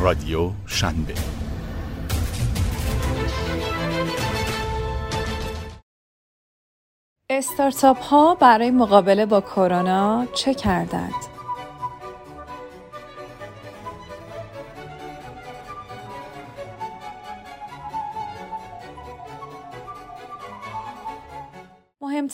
رادیو شنبه استارتاپ ها برای مقابله با کرونا چه کردند؟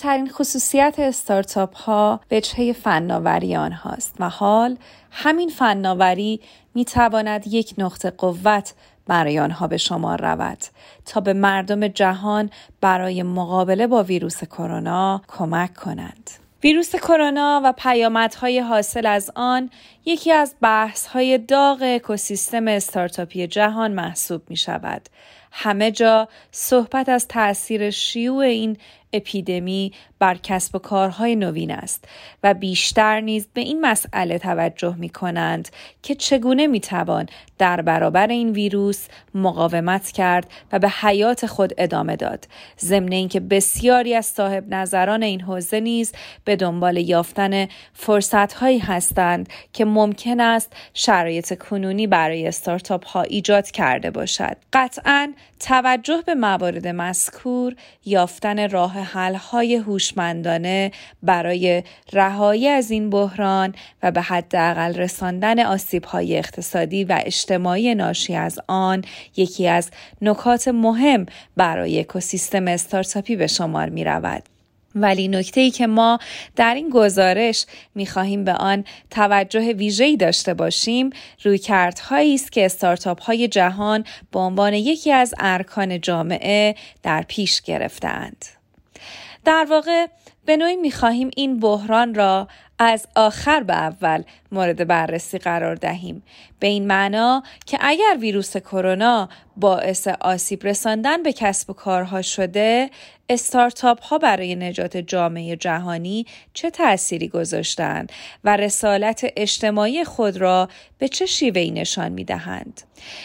مهمترین خصوصیت استارتاپ ها وجهه فناوری آنهاست و حال همین فناوری می تواند یک نقطه قوت برای آنها به شما رود تا به مردم جهان برای مقابله با ویروس کرونا کمک کنند. ویروس کرونا و پیامدهای حاصل از آن یکی از بحث‌های داغ اکوسیستم استارتاپی جهان محسوب می شود. همه جا صحبت از تاثیر شیوع این اپیدمی بر کسب و کارهای نوین است و بیشتر نیز به این مسئله توجه می کنند که چگونه می توان در برابر این ویروس مقاومت کرد و به حیات خود ادامه داد. ضمن اینکه بسیاری از صاحب نظران این حوزه نیز به دنبال یافتن فرصت هایی هستند که ممکن است شرایط کنونی برای استارتاپ ها ایجاد کرده باشد. قطعا توجه به موارد مذکور یافتن راه حل های هوشمندانه برای رهایی از این بحران و به حداقل رساندن آسیب های اقتصادی و اجتماعی ناشی از آن یکی از نکات مهم برای اکوسیستم استارتاپی به شمار می رود. ولی نکته ای که ما در این گزارش می خواهیم به آن توجه ویژه‌ای داشته باشیم روی کردهایی است که استارتاپ های جهان به عنوان یکی از ارکان جامعه در پیش گرفتند. در واقع به نوعی می خواهیم این بحران را از آخر به اول مورد بررسی قرار دهیم به این معنا که اگر ویروس کرونا باعث آسیب رساندن به کسب و کارها شده استارتاپ ها برای نجات جامعه جهانی چه تأثیری گذاشتند و رسالت اجتماعی خود را به چه شیوهی نشان می دهند.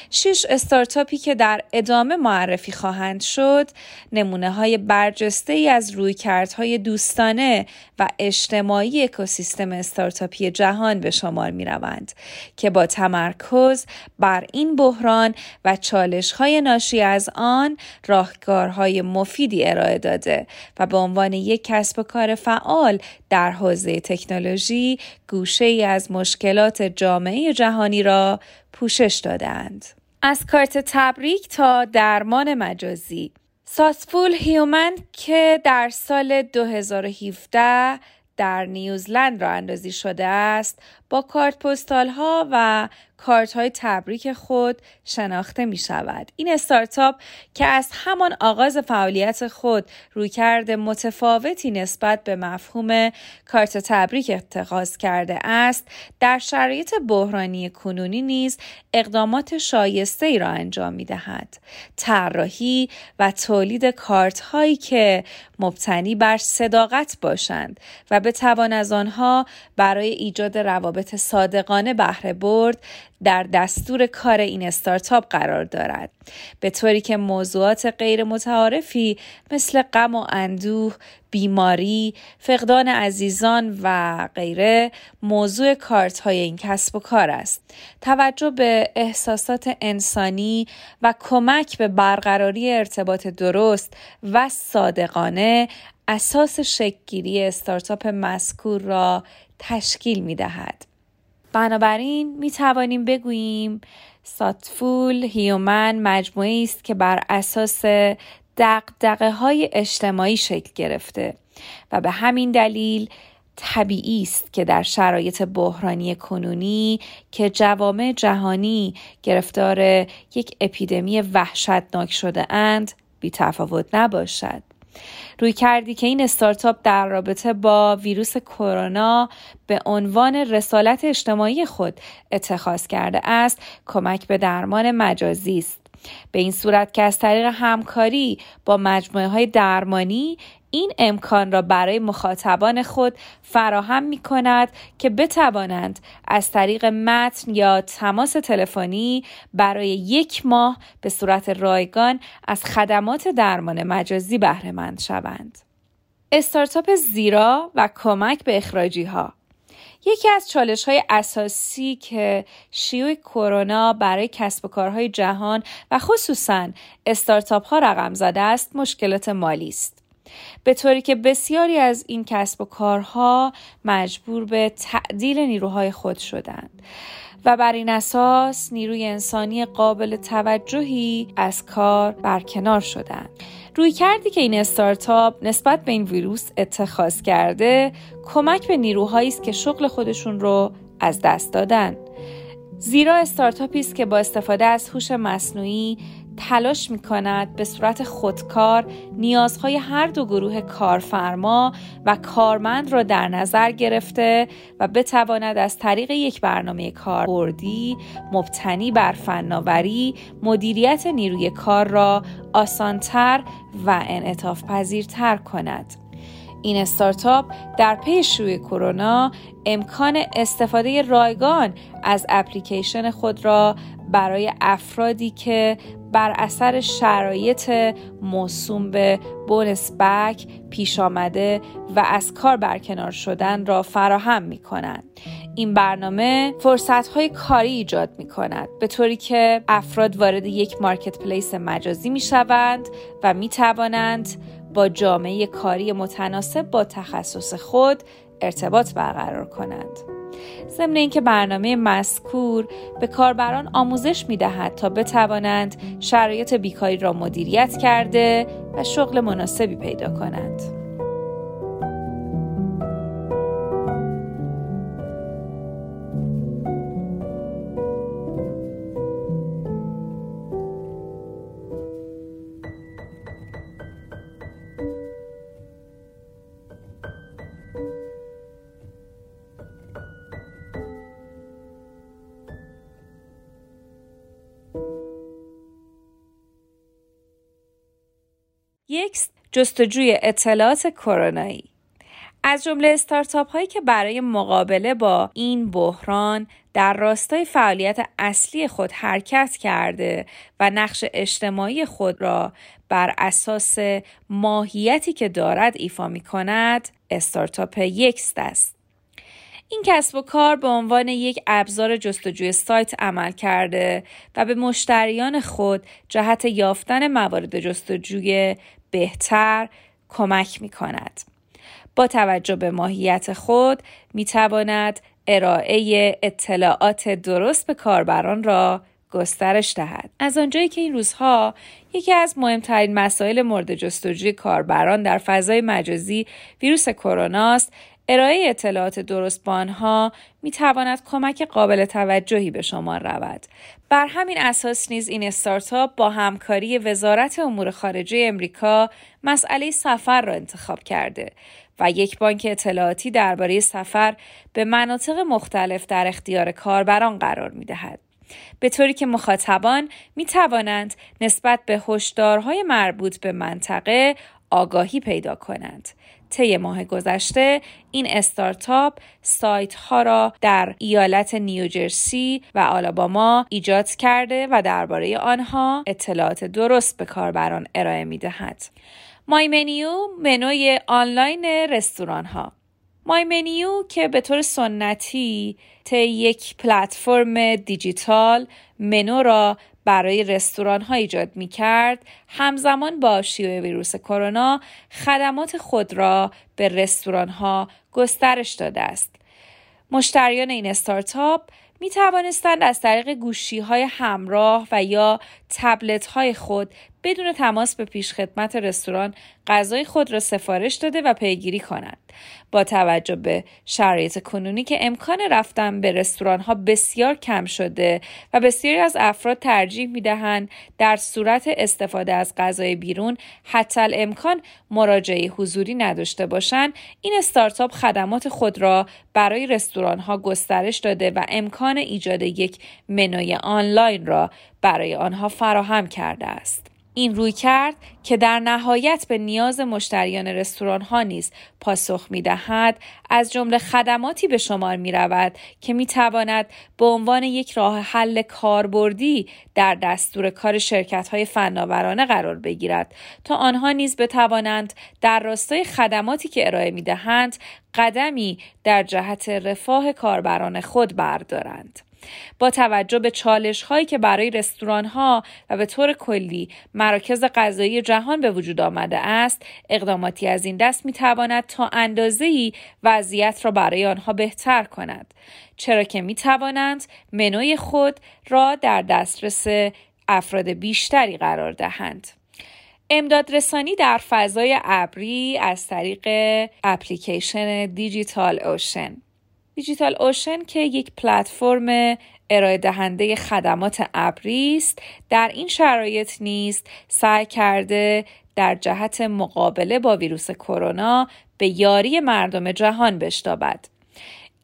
شش استارتاپی که در ادامه معرفی خواهند شد نمونه های برجسته ای از رویکردهای دوستانه و اجتماعی اکوسیستم استارتاپی جهان به شمار می روند که با تمرکز بر این بحران و چالش های ناشی از آن راهکارهای مفیدی ارائه داده و به عنوان یک کسب و کار فعال در حوزه تکنولوژی گوشه ای از مشکلات جامعه جهانی را پوشش دادند. از کارت تبریک تا درمان مجازی ساسفول هیومن که در سال 2017 در نیوزلند را اندازی شده است با کارت پستال ها و کارت های تبریک خود شناخته می شود. این استارتاپ که از همان آغاز فعالیت خود رویکرد متفاوتی نسبت به مفهوم کارت تبریک اتخاذ کرده است در شرایط بحرانی کنونی نیز اقدامات شایسته ای را انجام می دهد. طراحی و تولید کارت هایی که مبتنی بر صداقت باشند و بتوان از آنها برای ایجاد روابط صادقانه بهره برد در دستور کار این استارتاپ قرار دارد به طوری که موضوعات غیر متعارفی مثل غم و اندوه بیماری فقدان عزیزان و غیره موضوع کارت های این کسب و کار است توجه به احساسات انسانی و کمک به برقراری ارتباط درست و صادقانه اساس شکلگیری استارتاپ مذکور را تشکیل می دهد. بنابراین می توانیم بگوییم ساتفول هیومن مجموعه است که بر اساس دقدقه های اجتماعی شکل گرفته و به همین دلیل طبیعی است که در شرایط بحرانی کنونی که جوامع جهانی گرفتار یک اپیدمی وحشتناک شده اند بی تفاوت نباشد. روی کردی که این استارتاپ در رابطه با ویروس کرونا به عنوان رسالت اجتماعی خود اتخاذ کرده است کمک به درمان مجازی است. به این صورت که از طریق همکاری با مجموعه های درمانی این امکان را برای مخاطبان خود فراهم می کند که بتوانند از طریق متن یا تماس تلفنی برای یک ماه به صورت رایگان از خدمات درمان مجازی بهره مند شوند. استارتاپ زیرا و کمک به اخراجی ها یکی از چالش های اساسی که شیوع کرونا برای کسب و کارهای جهان و خصوصا استارتاپ ها رقم زده است مشکلات مالی است. به طوری که بسیاری از این کسب و کارها مجبور به تعدیل نیروهای خود شدند و بر این اساس نیروی انسانی قابل توجهی از کار برکنار شدند. روی کردی که این استارتاپ نسبت به این ویروس اتخاذ کرده کمک به نیروهایی است که شغل خودشون رو از دست دادن زیرا استارتاپی است که با استفاده از هوش مصنوعی تلاش می کند به صورت خودکار نیازهای هر دو گروه کارفرما و کارمند را در نظر گرفته و بتواند از طریق یک برنامه کاربردی مبتنی بر فناوری مدیریت نیروی کار را آسانتر و انعطاف پذیرتر کند. این استارتاپ در پی شیوع کرونا امکان استفاده رایگان از اپلیکیشن خود را برای افرادی که بر اثر شرایط موسوم به بونس بک پیش آمده و از کار برکنار شدن را فراهم می کنند. این برنامه فرصت های کاری ایجاد می کند به طوری که افراد وارد یک مارکت پلیس مجازی می شوند و می توانند با جامعه کاری متناسب با تخصص خود ارتباط برقرار کنند. ضمن اینکه برنامه مذکور به کاربران آموزش می دهد تا بتوانند شرایط بیکاری را مدیریت کرده و شغل مناسبی پیدا کنند. یک جستجوی اطلاعات کرونایی از جمله استارتاپ هایی که برای مقابله با این بحران در راستای فعالیت اصلی خود حرکت کرده و نقش اجتماعی خود را بر اساس ماهیتی که دارد ایفا می کند استارتاپ یکست است. این کسب و کار به عنوان یک ابزار جستجوی سایت عمل کرده و به مشتریان خود جهت یافتن موارد جستجوی بهتر کمک می کند. با توجه به ماهیت خود می تواند ارائه اطلاعات درست به کاربران را گسترش دهد. از آنجایی که این روزها یکی از مهمترین مسائل مورد جستجوی کاربران در فضای مجازی ویروس کرونا است ارائه اطلاعات درست با آنها می تواند کمک قابل توجهی به شما رود. بر همین اساس نیز این استارتاپ با همکاری وزارت امور خارجه امریکا مسئله سفر را انتخاب کرده و یک بانک اطلاعاتی درباره سفر به مناطق مختلف در اختیار کاربران قرار می دهد. به طوری که مخاطبان می توانند نسبت به هشدارهای مربوط به منطقه آگاهی پیدا کنند. طی ماه گذشته این استارتاپ سایت ها را در ایالت نیوجرسی و آلاباما ایجاد کرده و درباره آنها اطلاعات درست به کاربران ارائه می دهد. مای منیو منوی آنلاین رستوران ها مای منیو که به طور سنتی طی یک پلتفرم دیجیتال منو را برای رستوران ها ایجاد می کرد همزمان با شیوع ویروس کرونا خدمات خود را به رستوران ها گسترش داده است. مشتریان این استارتاپ می توانستند از طریق گوشی های همراه و یا تبلت های خود بدون تماس به پیشخدمت رستوران غذای خود را سفارش داده و پیگیری کنند. با توجه به شرایط کنونی که امکان رفتن به رستوران ها بسیار کم شده و بسیاری از افراد ترجیح می دهند در صورت استفاده از غذای بیرون حتی امکان مراجعه حضوری نداشته باشند این استارتاپ خدمات خود را برای رستوران ها گسترش داده و امکان ایجاد یک منوی آنلاین را برای آنها فراهم کرده است. این روی کرد که در نهایت به نیاز مشتریان رستوران ها نیز پاسخ می دهد از جمله خدماتی به شمار می رود که می تواند به عنوان یک راه حل کاربردی در دستور کار شرکت های فناورانه قرار بگیرد تا آنها نیز بتوانند در راستای خدماتی که ارائه می دهند قدمی در جهت رفاه کاربران خود بردارند. با توجه به چالش هایی که برای رستوران ها و به طور کلی مراکز غذایی جهان به وجود آمده است اقداماتی از این دست می تواند تا اندازه ای وضعیت را برای آنها بهتر کند. چرا که می توانند منوی خود را در دسترس افراد بیشتری قرار دهند. امداد رسانی در فضای ابری از طریق اپلیکیشن دیجیتال اوشن. دیجیتال اوشن که یک پلتفرم ارائه دهنده خدمات ابری است در این شرایط نیست سعی کرده در جهت مقابله با ویروس کرونا به یاری مردم جهان بشتابد.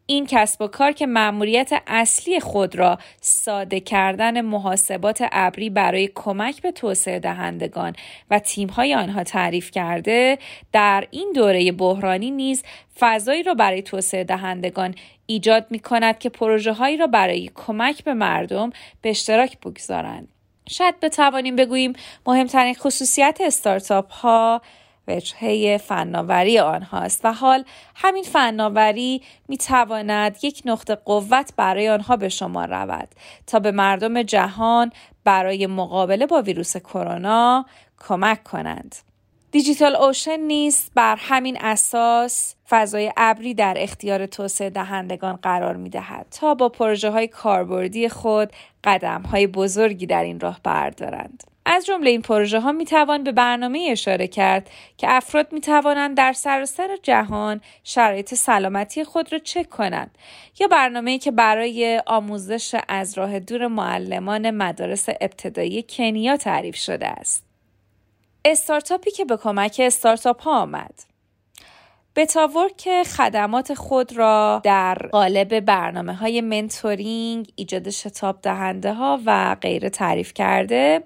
این کسب و کار که مأموریت اصلی خود را ساده کردن محاسبات ابری برای کمک به توسعه دهندگان و تیمهای آنها تعریف کرده در این دوره بحرانی نیز فضایی را برای توسعه دهندگان ایجاد می کند که پروژه هایی را برای کمک به مردم به اشتراک بگذارند. شاید بتوانیم بگوییم مهمترین خصوصیت استارتاپ ها وجهه فناوری آنهاست و حال همین فناوری می تواند یک نقطه قوت برای آنها به شما رود تا به مردم جهان برای مقابله با ویروس کرونا کمک کنند. دیجیتال اوشن نیست بر همین اساس فضای ابری در اختیار توسعه دهندگان قرار می دهد تا با پروژه های کاربردی خود قدم های بزرگی در این راه بردارند. از جمله این پروژه ها می توان به برنامه اشاره کرد که افراد می توانند در سراسر جهان شرایط سلامتی خود را چک کنند یا برنامه که برای آموزش از راه دور معلمان مدارس ابتدایی کنیا تعریف شده است. استارتاپی که به کمک استارتاپ ها آمد. که خدمات خود را در قالب برنامه های منتورینگ، ایجاد شتاب دهنده ها و غیره تعریف کرده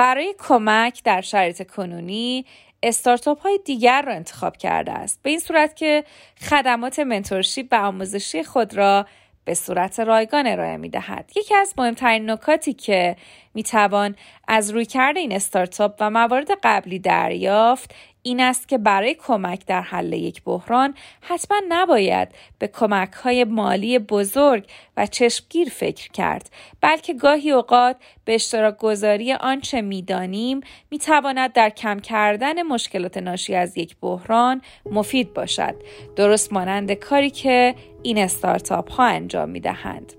برای کمک در شرایط کنونی استارتاپ های دیگر را انتخاب کرده است به این صورت که خدمات منتورشیپ و آموزشی خود را به صورت رایگان ارائه می دهد. یکی از مهمترین نکاتی که می توان از روی کرده این استارتاپ و موارد قبلی دریافت این است که برای کمک در حل یک بحران حتما نباید به کمک های مالی بزرگ و چشمگیر فکر کرد بلکه گاهی اوقات به اشتراک گذاری آنچه می‌دانیم می‌تواند در کم کردن مشکلات ناشی از یک بحران مفید باشد درست مانند کاری که این استارتاپ ها انجام می دهند.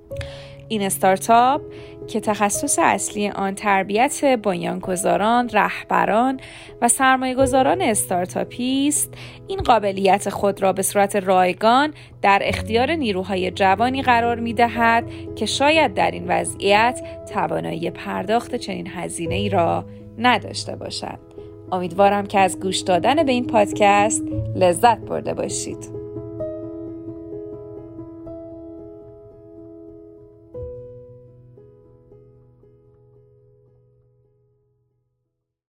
این استارتاپ که تخصص اصلی آن تربیت بنیانگذاران، رهبران و سرمایهگذاران استارتاپی است، این قابلیت خود را به صورت رایگان در اختیار نیروهای جوانی قرار می دهد که شاید در این وضعیت توانایی پرداخت چنین هزینه ای را نداشته باشند. امیدوارم که از گوش دادن به این پادکست لذت برده باشید.